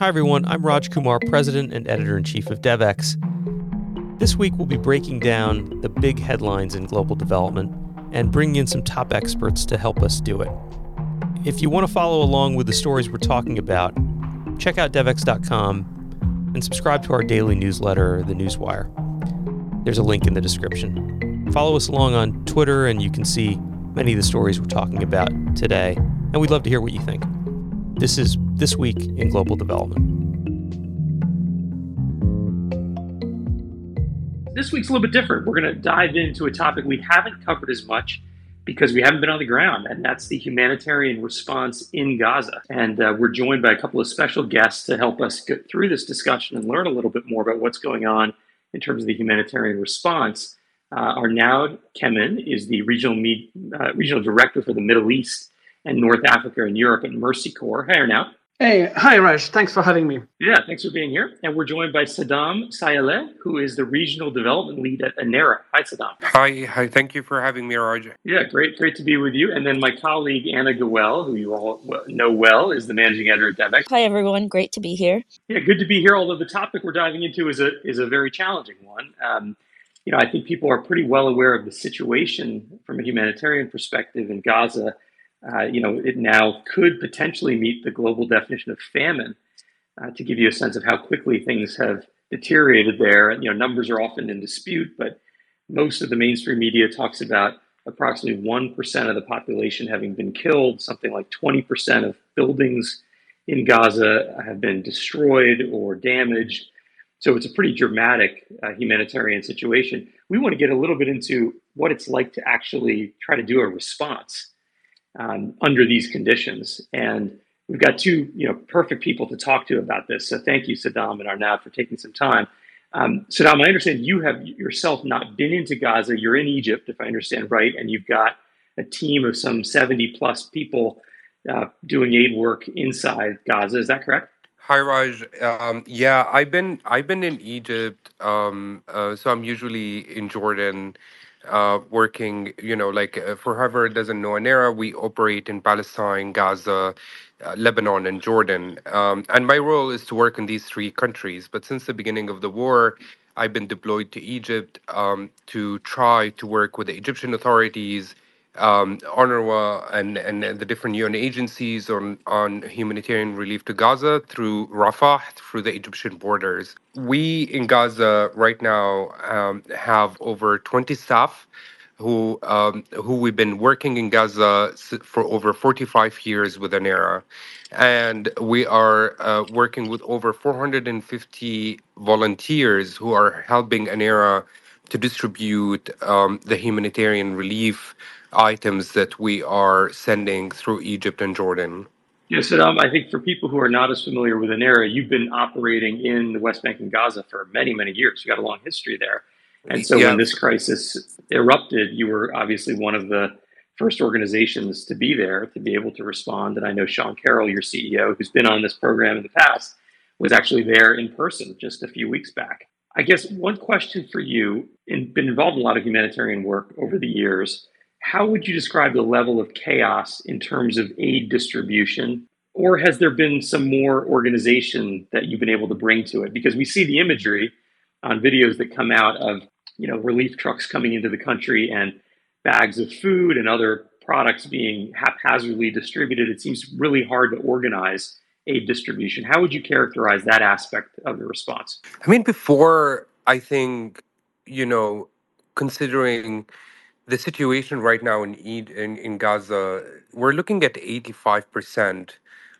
Hi, everyone. I'm Raj Kumar, President and Editor in Chief of Devex. This week, we'll be breaking down the big headlines in global development and bringing in some top experts to help us do it. If you want to follow along with the stories we're talking about, check out devex.com and subscribe to our daily newsletter, The Newswire. There's a link in the description. Follow us along on Twitter, and you can see many of the stories we're talking about today. And we'd love to hear what you think. This is This Week in Global Development. This week's a little bit different. We're going to dive into a topic we haven't covered as much because we haven't been on the ground, and that's the humanitarian response in Gaza. And uh, we're joined by a couple of special guests to help us get through this discussion and learn a little bit more about what's going on in terms of the humanitarian response. Uh, Arnaud Quemin is the regional, uh, regional director for the Middle East and North Africa and Europe at Mercy Corps. Hi, Arnaud. Hey, hi, Raj. Thanks for having me. Yeah, thanks for being here. And we're joined by Saddam Sayyaleh, who is the regional development lead at ANERA. Hi, Saddam. Hi, hi. Thank you for having me, Raj. Yeah, great, great to be with you. And then my colleague Anna Gawel, who you all know well, is the managing editor at Devex. Hi, everyone. Great to be here. Yeah, good to be here. Although the topic we're diving into is a is a very challenging one. Um, you know, I think people are pretty well aware of the situation from a humanitarian perspective in Gaza uh, you know, it now could potentially meet the global definition of famine. Uh, to give you a sense of how quickly things have deteriorated there, you know, numbers are often in dispute, but most of the mainstream media talks about approximately 1% of the population having been killed, something like 20% of buildings in Gaza have been destroyed or damaged. So it's a pretty dramatic uh, humanitarian situation. We want to get a little bit into what it's like to actually try to do a response um, under these conditions. And we've got two, you know, perfect people to talk to about this. So thank you, Saddam and Arnaud, for taking some time. Um, Saddam, I understand you have yourself not been into Gaza. You're in Egypt, if I understand right, and you've got a team of some 70 plus people uh, doing aid work inside Gaza. Is that correct? Hi, Raj. Um, yeah, I've been I've been in Egypt. Um, uh, so I'm usually in Jordan uh, working, you know, like uh, for whoever doesn't know ANERA, we operate in Palestine, Gaza, uh, Lebanon, and Jordan. Um, and my role is to work in these three countries. But since the beginning of the war, I've been deployed to Egypt um, to try to work with the Egyptian authorities um, UNRWA and, and, and the different UN agencies on, on humanitarian relief to Gaza through Rafah, through the Egyptian borders. We in Gaza right now um, have over 20 staff who um, who we've been working in Gaza for over 45 years with ANERA. And we are uh, working with over 450 volunteers who are helping ANERA to distribute um, the humanitarian relief items that we are sending through Egypt and Jordan. Yes, Saddam, I think for people who are not as familiar with ANERA, you've been operating in the West Bank and Gaza for many, many years. You've got a long history there. And so yeah. when this crisis erupted, you were obviously one of the first organizations to be there to be able to respond. And I know Sean Carroll, your CEO, who's been on this program in the past, was actually there in person just a few weeks back. I guess one question for you, and been involved in a lot of humanitarian work over the years, how would you describe the level of chaos in terms of aid distribution? Or has there been some more organization that you've been able to bring to it? Because we see the imagery on videos that come out of you know relief trucks coming into the country and bags of food and other products being haphazardly distributed. It seems really hard to organize aid distribution. How would you characterize that aspect of the response? I mean, before I think, you know, considering the situation right now in in, in Gaza, we're looking at 85%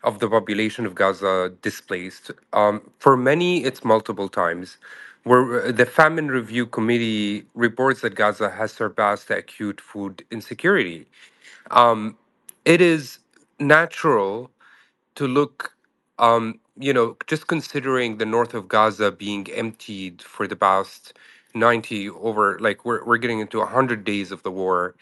of the population of Gaza displaced. Um, for many, it's multiple times. The Famine Review Committee reports that Gaza has surpassed acute food insecurity. Um, it is natural to look, um, you know, just considering the north of Gaza being emptied for the past 90 over like we're, we're getting into 100 days of the war.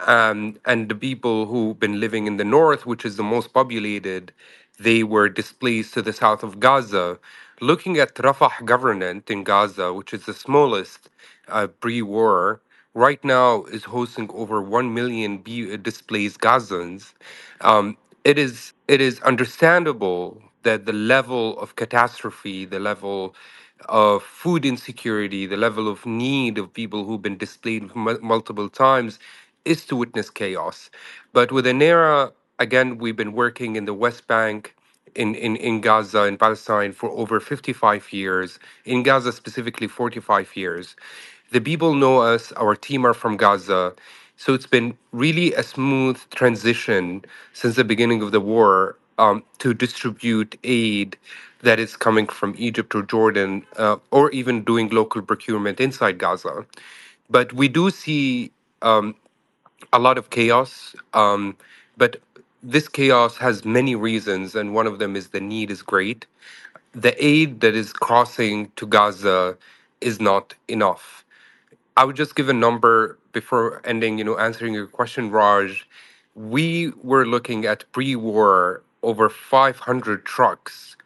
Um, and the people who've been living in the north which is the most populated they were displaced to the south of gaza. Looking at rafah government in gaza which is the smallest uh, pre-war right now is hosting over 1 million be- displaced gazans. Um, it is it is understandable that the level of catastrophe, the level of food insecurity, the level of need of people who've been displaced m- multiple times is to witness chaos. But with Anera, again, we've been working in the West Bank, in, in, in Gaza, in Palestine for over 55 years, in Gaza specifically 45 years. The people know us, our team are from Gaza. So it's been really a smooth transition since the beginning of the war um, to distribute aid that is coming from Egypt or Jordan, uh, or even doing local procurement inside Gaza. But we do see um, a lot of chaos. Um, but this chaos has many reasons, and one of them is the need is great. The aid that is crossing to Gaza is not enough. I would just give a number before ending, you know, answering your question, Raj. We were looking at pre-war over 500 trucks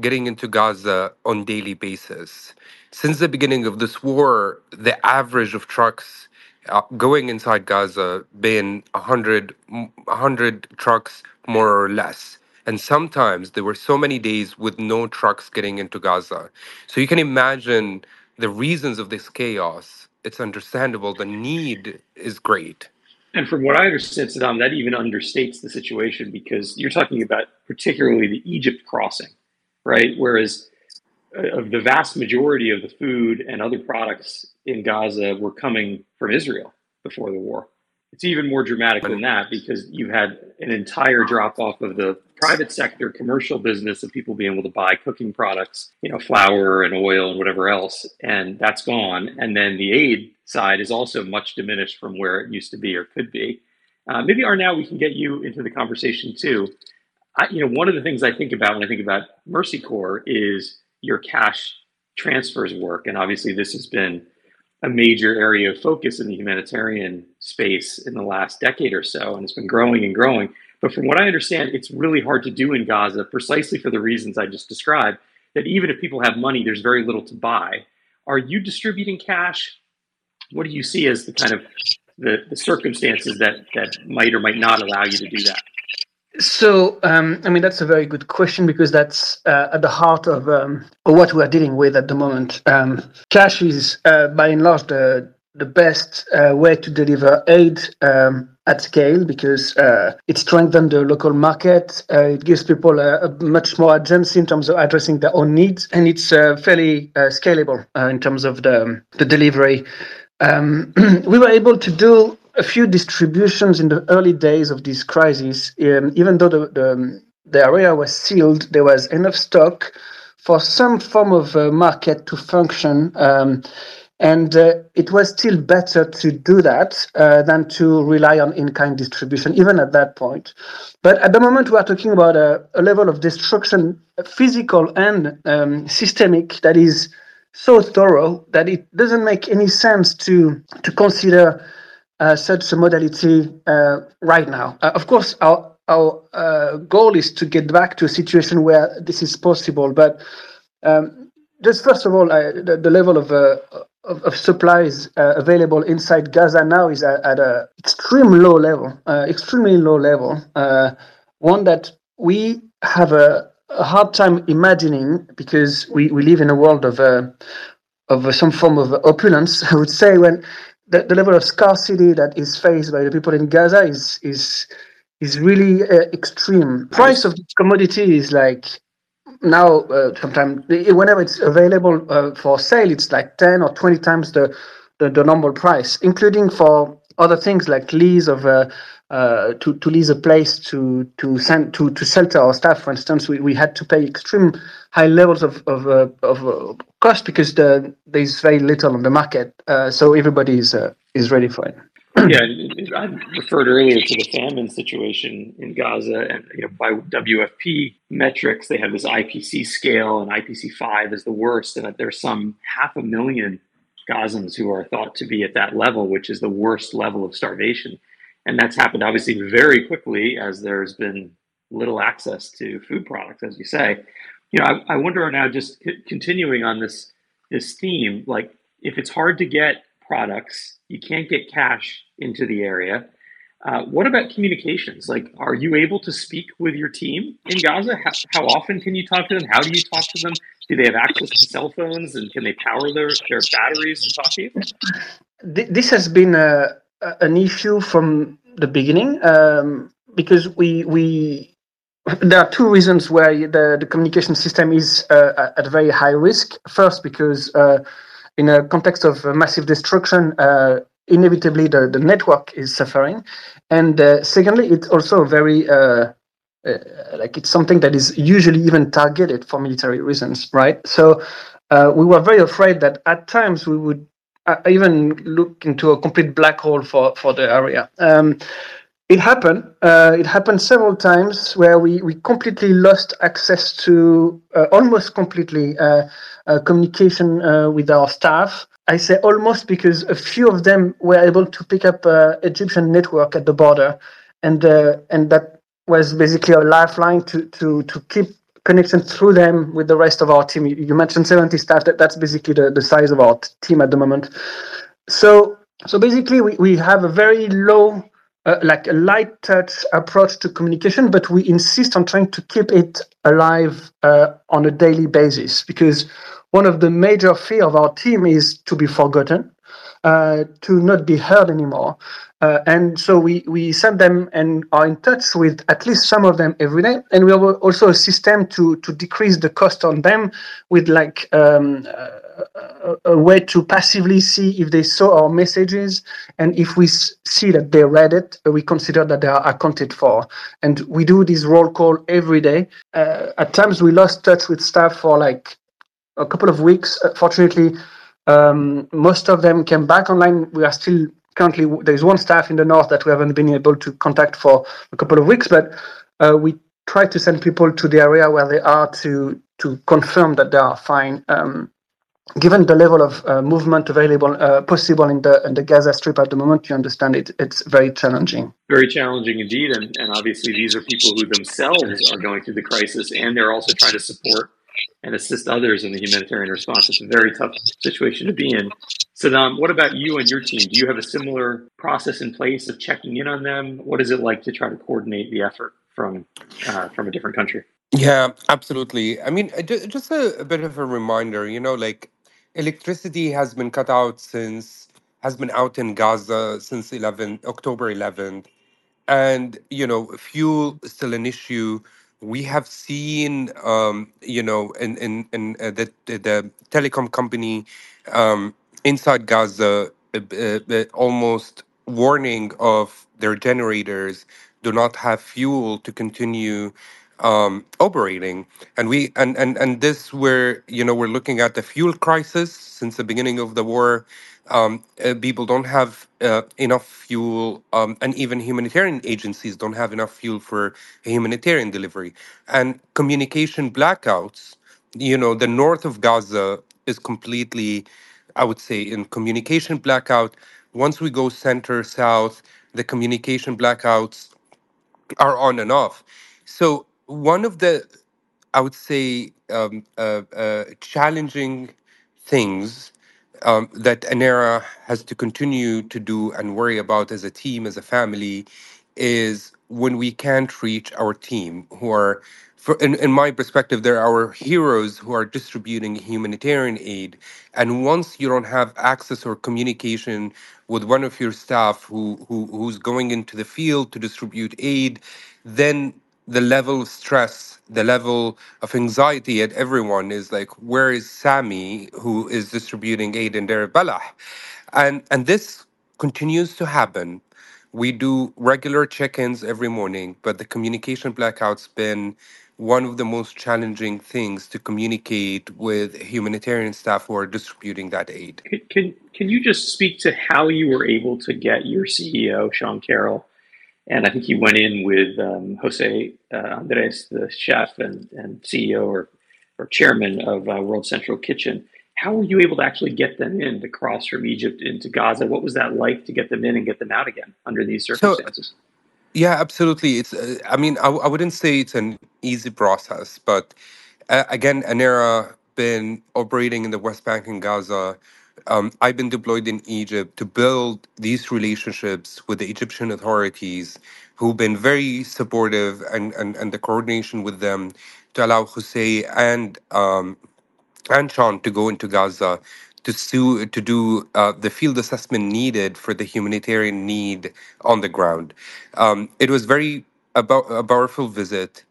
getting into Gaza on daily basis. Since the beginning of this war, the average of trucks uh, going inside Gaza been 100, 100 trucks more or less. And sometimes there were so many days with no trucks getting into Gaza. So you can imagine the reasons of this chaos. It's understandable. The need is great. And from what I understand, Saddam, that even understates the situation because you're talking about particularly the Egypt crossing right? Whereas uh, the vast majority of the food and other products in Gaza were coming from Israel before the war. It's even more dramatic than that because you had an entire drop off of the private sector commercial business of people being able to buy cooking products, you know, flour and oil and whatever else, and that's gone. And then the aid side is also much diminished from where it used to be or could be. Uh, maybe Arnaud, we can get you into the conversation too. I, you know, one of the things I think about when I think about Mercy Corps is your cash transfers work, and obviously this has been a major area of focus in the humanitarian space in the last decade or so, and it's been growing and growing. But from what I understand, it's really hard to do in Gaza, precisely for the reasons I just described. That even if people have money, there's very little to buy. Are you distributing cash? What do you see as the kind of the, the circumstances that that might or might not allow you to do that? So, um, I mean, that's a very good question because that's uh, at the heart of, um, what we are dealing with at the moment. Um, cash is, uh, by and large, the the best uh, way to deliver aid um, at scale because uh, it strengthens the local market. Uh, it gives people a, a, much more agency in terms of addressing their own needs, and it's uh, fairly scalable in terms of the the delivery. Um, we were able to do a few distributions in the early days of this crisis. Um, even though the, the, the area was sealed, there was enough stock for some form of uh, market to function. Um, and uh, it was still better to do that uh, than to rely on in kind distribution, even at that point. But at the moment, we are talking about a, a level of destruction, physical and um, systemic, that is so thorough that it doesn't make any sense to, to consider such a modality uh, right now. Uh, of course, our our uh, goal is to get back to a situation where this is possible. But um, just first of all, the, level of, supplies available inside Gaza now is at, an extreme low level, extremely low level. one that we have a, hard time imagining because we, live in a world of of some form of opulence. I would say when the, the level of scarcity that is faced by the people in Gaza is is is really uh, extreme. Price of commodity is like now uh, sometimes whenever it's available uh, for sale, it's like ten or twenty times the, the, the normal price, including for other things like lease of uh, uh, to to lease a place to to send to to shelter our staff. For instance, we, we had to pay extreme high levels of of, uh, of uh, cost because the, there's very little on the market. Uh, so everybody is uh, is ready for it. yeah, I referred earlier to the famine situation in Gaza, and you know, by WFP metrics, they have this IPC scale, and IPC five is the worst, and that there's some half a million Gazans who are thought to be at that level, which is the worst level of starvation. And that's happened obviously very quickly as there's been little access to food products, as you say. You know, I, I wonder now, just continuing on this this theme, like if it's hard to get products, you can't get cash into the area. Uh, what about communications? Like, are you able to speak with your team in Gaza? How, how, often can you talk to them? How do you talk to them? Do they have access to cell phones and can they power their, their batteries to talk to you? This has been a, an issue from the beginning um, because we we there are two reasons why the, the communication system is uh, at very high risk. First, because uh, in a context of massive destruction, uh, inevitably the, the network is suffering. And uh, secondly, it's also very uh, uh, like it's something that is usually even targeted for military reasons, right? So we were very afraid that at times we would even look into a complete black hole for, for the area. Um, it happened. Uh, it happened several times where we, we completely lost access to uh, almost completely uh, uh communication uh, with our staff. I say almost because a few of them were able to pick up Egyptian network at the border, and and that was basically a lifeline to to to keep connection through them with the rest of our team. You, you mentioned 70 staff. That, that's basically the, the size of our t- team at the moment. So so basically, we, we have a very low uh, like a light touch approach to communication, but we insist on trying to keep it alive uh, on a daily basis because one of the major fear of our team is to be forgotten, uh, to not be heard anymore. Uh, and so we, we send them and are in touch with at least some of them every day. And we have also a system to, to decrease the cost on them with like um, a, a, way to passively see if they saw our messages. And if we see that they read it, we consider that they are accounted for. And we do this roll call every day. Uh, at times we lost touch with staff for like a couple of weeks. Fortunately, um, most of them came back online. We are still currently there's one staff in the north that we haven't been able to contact for a couple of weeks, but uh, we try to send people to the area where they are to to confirm that they are fine. Um, given the level of uh, movement available uh, possible in the in the Gaza Strip at the moment, you understand it. It's very challenging. Very challenging indeed, and and obviously these are people who themselves are going through the crisis, and they're also trying to support and assist others in the humanitarian response. It's a very tough situation to be in. Saddam, what about you and your team? Do you have a similar process in place of checking in on them? What is it like to try to coordinate the effort from uh, from a different country? Yeah, absolutely. I mean, just a, a bit of a reminder, you know, like electricity has been cut out since has been out in Gaza since 11 October 11th and you know fuel is still an issue we have seen um, you know in in, in uh, the, the the telecom company um, inside Gaza uh, uh, almost warning of their generators do not have fuel to continue um, operating. And we and and and this where you know we're looking at the fuel crisis since the beginning of the war um, uh, people don't have uh, enough fuel, um, and even humanitarian agencies don't have enough fuel for humanitarian delivery. And communication blackouts, you know, the north of Gaza is completely, I would say, in communication blackout. Once we go center south, the communication blackouts are on and off. So, one of the, I would say, um, uh, uh, challenging things um, that Anera has to continue to do and worry about as a team, as a family, is when we can't reach our team, who are, for, in, in my perspective, they're our heroes who are distributing humanitarian aid. And once you don't have access or communication with one of your staff who, who who's going into the field to distribute aid, then the level of stress, the level of anxiety at everyone is like, where is Sami, who is distributing aid in Deir Balah? And and this continues to happen. We do regular check-ins every morning, but the communication blackout's been one of the most challenging things to communicate with humanitarian staff who are distributing that aid. Can, can, can you just speak to how you were able to get your CEO, Sean Carroll, and I think he went in with um, Jose uh, Andres, the chef and, and CEO or, or chairman of uh, World Central Kitchen. How were you able to actually get them in to cross from Egypt into Gaza? What was that like to get them in and get them out again under these circumstances? So, yeah, absolutely. It's. Uh, I mean, I, I wouldn't say it's an easy process, but uh, again, Anera been operating in the West Bank and Gaza um, I've been deployed in Egypt to build these relationships with the Egyptian authorities, who've been very supportive, and and, and the coordination with them to allow Jose and um, and Sean to go into Gaza to sue, to do uh, the field assessment needed for the humanitarian need on the ground. Um, it was very about a powerful visit.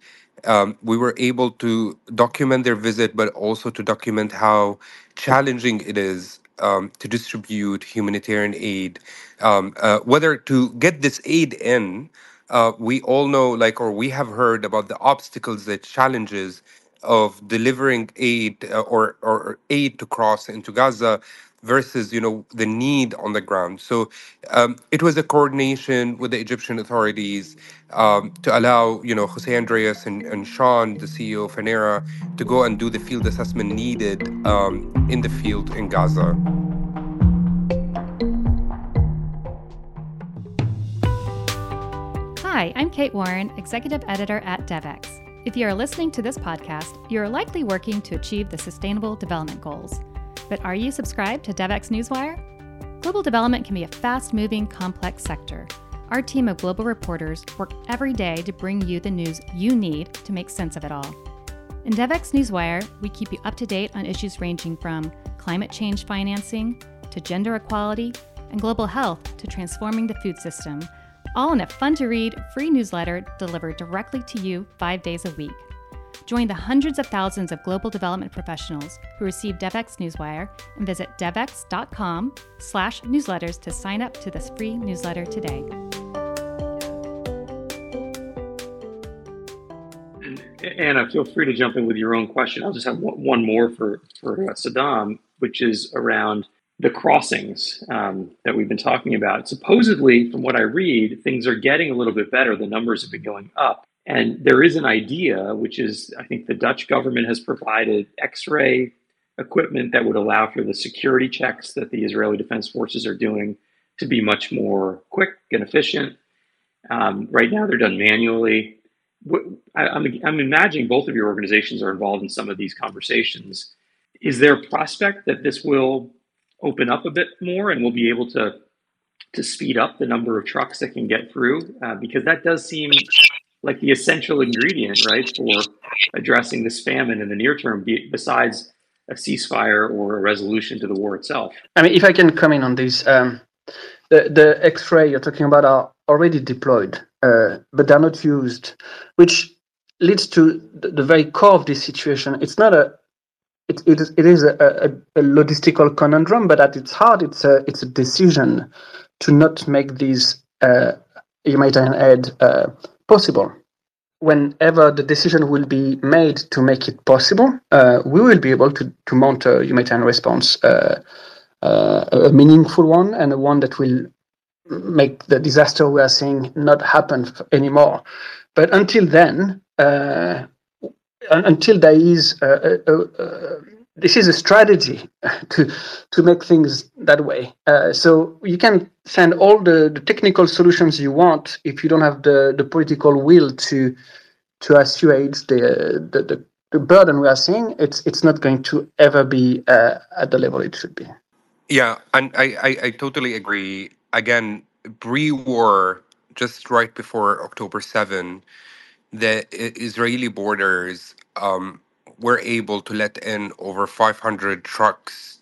Um, we were able to document their visit, but also to document how challenging it is um, to distribute humanitarian aid, um, uh, whether to get this aid in. Uh, we all know, like, or we have heard about the obstacles, the challenges of delivering aid uh, or or aid to cross into Gaza versus you know the need on the ground. So um, it was a coordination with the Egyptian authorities um, to allow you know Jose Andres and, and Sean, the CEO of Anera, to go and do the field assessment needed um, in the field in Gaza. Hi, I'm Kate Warren, Executive Editor at Devex. If you are listening to this podcast, you are likely working to achieve the Sustainable Development Goals. But are you subscribed to Devex Newswire? Global development can be a fast moving, complex sector. Our team of global reporters work every day to bring you the news you need to make sense of it all. In Devex Newswire, we keep you up to date on issues ranging from climate change financing to gender equality and global health to transforming the food system all in a fun to read, free newsletter delivered directly to you five days a week. Join the hundreds of thousands of global development professionals who receive Devex Newswire and visit devex.com slash newsletters to sign up to this free newsletter today. Anna, feel free to jump in with your own question. I'll just have one more for, for Saddam, which is around the crossings um, that we've been talking about. Supposedly, from what I read, things are getting a little bit better. The numbers have been going up. And there is an idea, which is I think the Dutch government has provided X ray equipment that would allow for the security checks that the Israeli Defense Forces are doing to be much more quick and efficient. Um, right now, they're done manually. I'm, I'm imagining both of your organizations are involved in some of these conversations. Is there a prospect that this will open up a bit more and we'll be able to to speed up the number of trucks that can get through uh, because that does seem like the essential ingredient right for addressing this famine in the near term besides a ceasefire or a resolution to the war itself. I mean if i can come in on this um, the, the x-ray you're talking about are already deployed uh, but they're not used which leads to the, the very core of this situation. It's not a it, it is, it is a, a, a, logistical conundrum, but at its heart, it's a it's a decision to not make these uh, humanitarian aid uh, possible. Whenever the decision will be made to make it possible, uh, we will be able to to mount a humanitarian response, uh, uh, a meaningful one, and a one that will make the disaster we are seeing not happen anymore. But until then, uh, until there is a, a, a, this is a strategy to to make things that way. Uh, so you can send all the, the technical solutions you want if you don't have the, the political will to to assuage the, the, the, the burden we are seeing. It's it's not going to ever be uh, at the level it should be. Yeah, and I, I, I totally agree. Again, pre-war, just right before October 7, the Israeli borders um, were able to let in over 500 trucks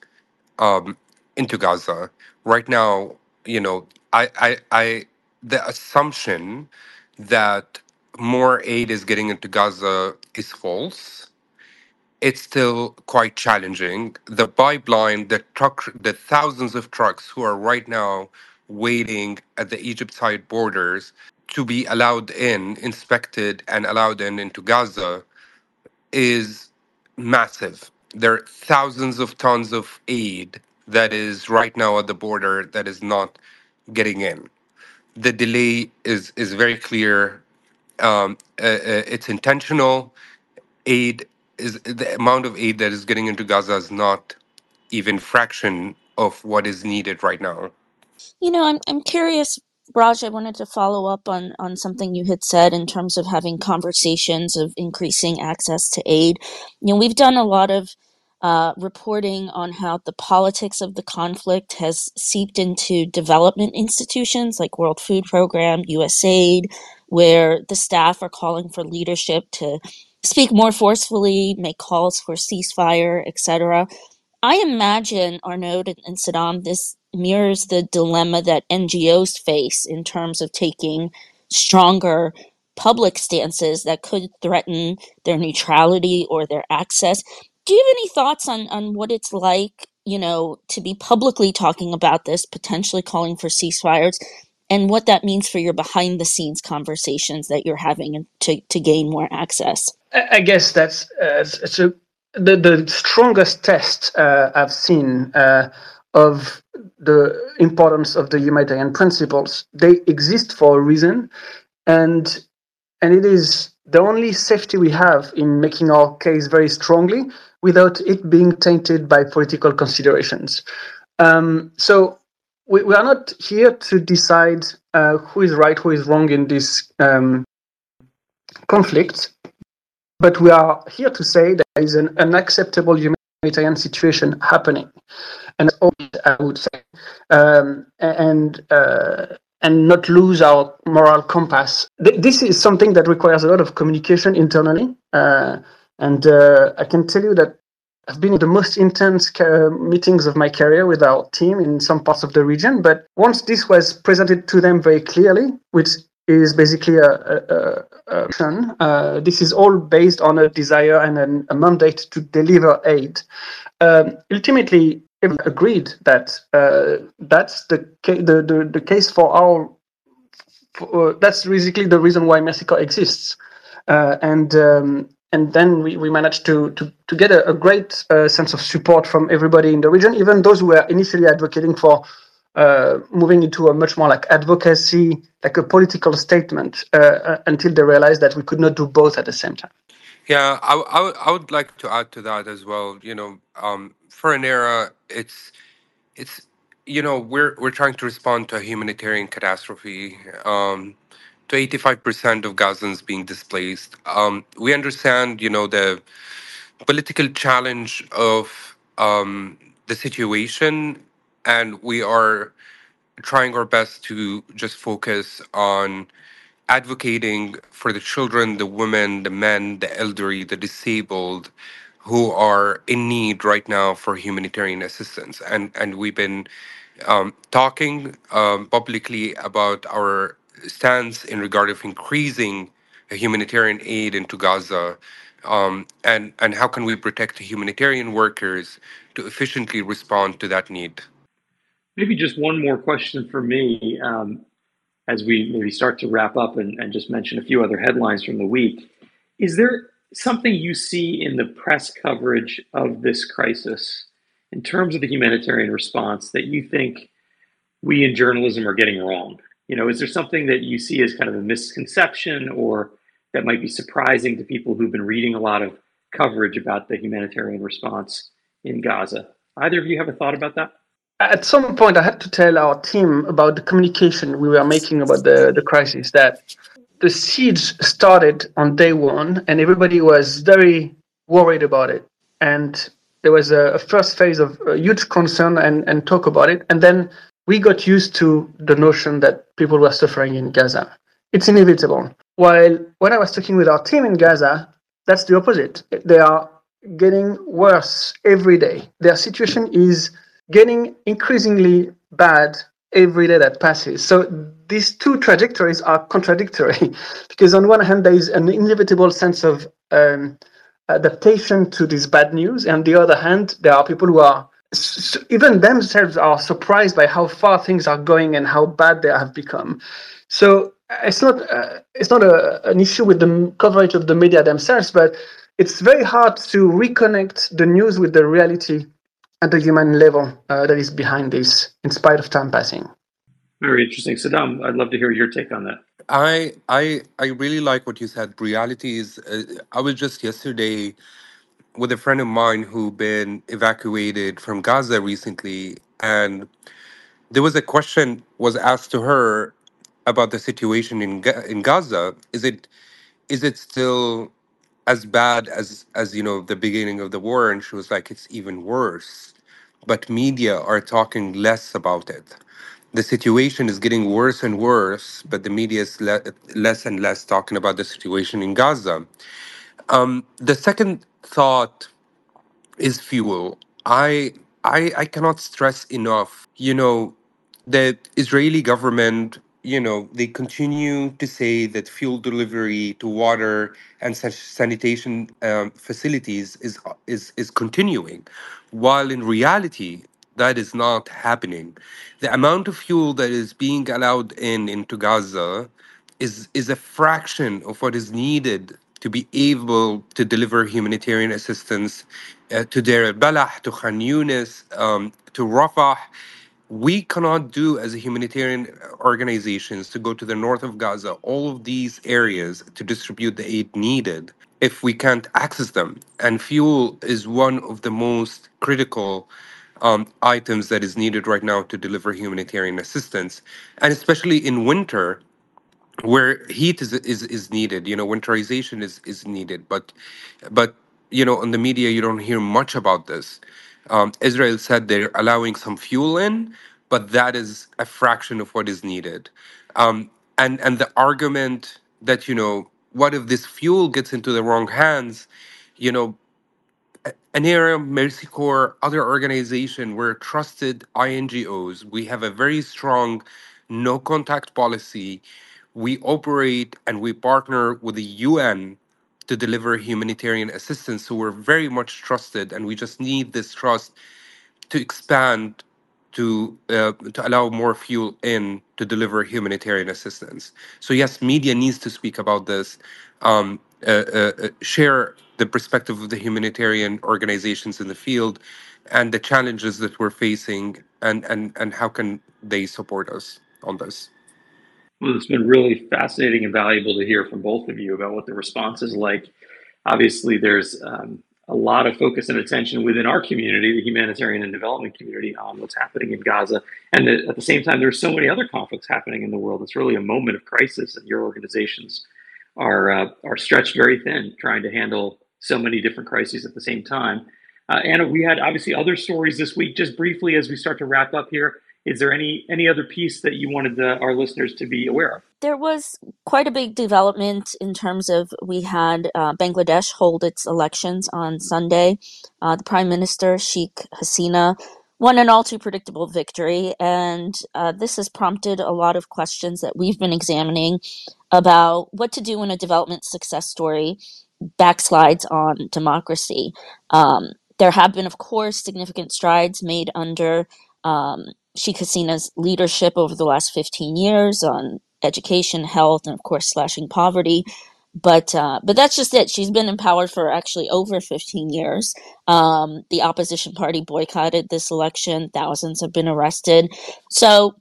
um, into Gaza. Right now, you know, I, I, I, the assumption that more aid is getting into Gaza is false. It's still quite challenging. The pipeline, the truck, the thousands of trucks who are right now waiting at the Egypt side borders to be allowed in, inspected, and allowed in into Gaza is massive. There are thousands of tons of aid that is right now at the border that is not getting in. The delay is is very clear. Um, uh, uh, it's intentional. Aid is the amount of aid that is getting into Gaza is not even fraction of what is needed right now. You know, I'm I'm curious Raj, I wanted to follow up on, on something you had said in terms of having conversations of increasing access to aid. You know, we've done a lot of uh, reporting on how the politics of the conflict has seeped into development institutions like World Food Program, USAID, where the staff are calling for leadership to speak more forcefully, make calls for ceasefire, etc. I imagine, Arnaud and Saddam, this mirrors the dilemma that NGOs face in terms of taking stronger public stances that could threaten their neutrality or their access. Do you have any thoughts on, on what it's like, you know, to be publicly talking about this, potentially calling for ceasefires, and what that means for your behind the scenes conversations that you're having to, to gain more access? I guess that's uh, a, the the strongest test uh, I've seen uh, of the importance of the humanitarian principles. They exist for a reason, and and it is the only safety we have in making our case very strongly without it being tainted by political considerations. Um, so we, we are not here to decide uh, who is right, who is wrong in this um, conflict, but we are here to say there is an unacceptable humanitarian situation happening, and I would say, um, and uh, and not lose our moral compass. This is something that requires a lot of communication internally, uh, and uh, I can tell you that I've been in the most intense meetings of my career with our team in some parts of the region. But once this was presented to them very clearly, which is basically a, a, a, uh, this is all based on a desire and an, a mandate to deliver aid. Um, ultimately, agreed that uh, that's the, the, the the case for our. For, uh, that's basically the reason why Mercy Corps exists, uh, and um, and then we, we managed to to, to get a, a great uh, sense of support from everybody in the region, even those who were initially advocating for uh, moving into a much more like advocacy, like a political statement, uh, uh until they realized that we could not do both at the same time. Yeah, I, I, would like to add to that as well. You know, um, for Anera, it's it's you know we're we're trying to respond to a humanitarian catastrophe. Um, to 85% of Gazans being displaced. Um, we understand, you know, the political challenge of um, the situation, and we are trying our best to just focus on advocating for the children, the women, the men, the elderly, the disabled who are in need right now for humanitarian assistance. And and we've been um, talking um, publicly about our stance in regard of increasing humanitarian aid into Gaza, um, and and how can we protect humanitarian workers to efficiently respond to that need? Maybe just one more question for me um, as we maybe start to wrap up and, and just mention a few other headlines from the week. Is there something you see in the press coverage of this crisis in terms of the humanitarian response that you think we in journalism are getting wrong? You know, is there something that you see as kind of a misconception or that might be surprising to people who've been reading a lot of coverage about the humanitarian response in Gaza? Either of you have a thought about that? At some point, I had to tell our team about the communication we were making about the, the crisis that the siege started on day one and everybody was very worried about it. And there was a, a first phase of uh, huge concern and, and talk about it. And then we got used to the notion that people were suffering in Gaza. It's inevitable. While when I was talking with our team in Gaza, that's the opposite. They are getting worse every day. Their situation is getting increasingly bad every day that passes. So these two trajectories are contradictory because on one hand there is an inevitable sense of um, adaptation to this bad news, and on the other hand there are people who are even themselves are surprised by how far things are going and how bad they have become. So it's not uh, it's not a, an issue with the coverage of the media themselves, but it's very hard to reconnect the news with the reality at the human level uh, that is behind this, in spite of time passing. Very interesting, Saddam. I'd love to hear your take on that. I I I really like what you said. Reality is, uh, I was just yesterday with a friend of mine who been evacuated from Gaza recently, and there was a question was asked to her about the situation in in Gaza. Is it is it still as bad as as you know the beginning of the war and she was like it's even worse but media are talking less about it the situation is getting worse and worse but the media is le- less and less talking about the situation in gaza um, the second thought is fuel. I I I cannot stress enough. You know, the Israeli government. You know, they continue to say that fuel delivery to water and san- sanitation um, facilities is is is continuing, while in reality that is not happening. The amount of fuel that is being allowed in into Gaza is is a fraction of what is needed to be able to deliver humanitarian assistance uh, to Deir al-Balah, to Khan Yunis, um, to Rafah. We cannot do as a humanitarian organizations to go to the north of Gaza, all of these areas to distribute the aid needed if we can't access them. And fuel is one of the most critical um, items that is needed right now to deliver humanitarian assistance. And especially in winter, where heat is is is needed you know winterization is is needed but but you know on the media you don't hear much about this um, israel said they're allowing some fuel in but that is a fraction of what is needed um, and and the argument that you know what if this fuel gets into the wrong hands you know Anera, Mercy Corps, other organization, we're trusted INGOs. We have a very strong no contact policy. We operate and we partner with the UN to deliver humanitarian assistance. So we're very much trusted, and we just need this trust to expand to uh, to allow more fuel in to deliver humanitarian assistance. So yes, media needs to speak about this, um, uh, uh, uh, share the perspective of the humanitarian organizations in the field, and the challenges that we're facing, and and and how can they support us on this. Well, it's been really fascinating and valuable to hear from both of you about what the response is like. Obviously, there's um, a lot of focus and attention within our community, the humanitarian and development community, on what's happening in Gaza. And at the same time, there's so many other conflicts happening in the world. It's really a moment of crisis, and your organizations are uh, are stretched very thin, trying to handle so many different crises at the same time. Uh, Anna, we had obviously other stories this week. Just briefly, as we start to wrap up here, is there any any other piece that you wanted the, our listeners to be aware of? There was quite a big development in terms of we had uh, Bangladesh hold its elections on Sunday. Uh, the Prime Minister Sheikh Hasina won an all too predictable victory, and uh, this has prompted a lot of questions that we've been examining about what to do when a development success story backslides on democracy. Um, there have been, of course, significant strides made under um, Hasina's leadership over the last 15 years on education, health, and of course slashing poverty. But uh, but that's just it. She's been in power for actually over 15 years. Um, the opposition party boycotted this election. Thousands have been arrested. So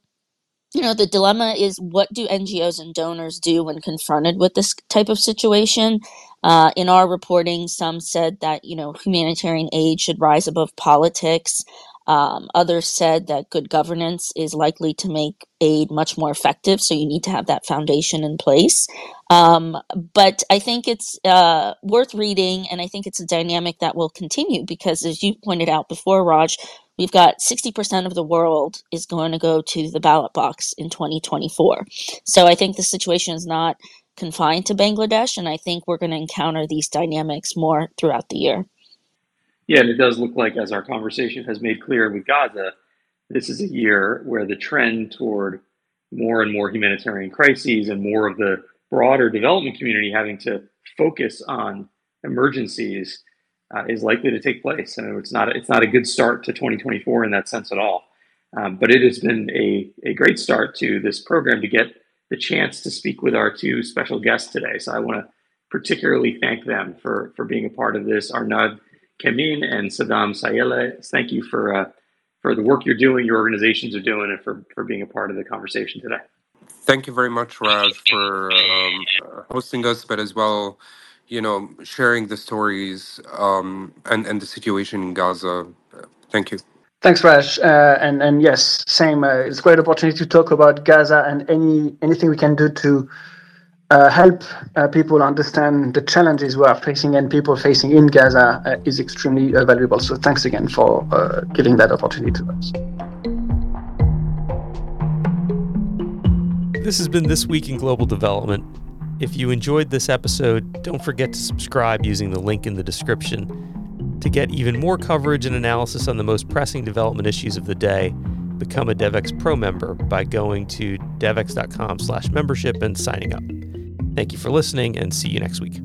you know the dilemma is what do ngos and donors do when confronted with this type of situation uh, in our reporting some said that you know humanitarian aid should rise above politics um, others said that good governance is likely to make aid much more effective, so you need to have that foundation in place. Um, but I think it's uh, worth reading, and I think it's a dynamic that will continue because, as you pointed out before, Raj, we've got 60% of the world is going to go to the ballot box in 2024. So I think the situation is not confined to Bangladesh, and I think we're going to encounter these dynamics more throughout the year. Yeah, and it does look like, as our conversation has made clear with Gaza, this is a year where the trend toward more and more humanitarian crises and more of the broader development community having to focus on emergencies uh, is likely to take place. And it's not it's not a good start to 2024 in that sense at all. Um, but it has been a, a great start to this program to get the chance to speak with our two special guests today. So I want to particularly thank them for for being a part of this. Arnaud Quemin and Saddam Sayyaleh. Thank you for uh, for the work you're doing, your organizations are doing, and for, for being a part of the conversation today. Thank you very much, Raj, for um, hosting us, but as well, you know, sharing the stories um, and and the situation in Gaza. Thank you. Thanks, Raj. Uh, and and yes, same. Uh, it's a great opportunity to talk about Gaza and any anything we can do to uh, help uh, people understand the challenges we are facing and people facing in Gaza uh, is extremely uh, valuable. So thanks again for uh, giving that opportunity to us. This has been This Week in Global Development. If you enjoyed this episode, don't forget to subscribe using the link in the description. To get even more coverage and analysis on the most pressing development issues of the day, become a Devex Pro member by going to devex.com slash membership and signing up. Thank you for listening and see you next week.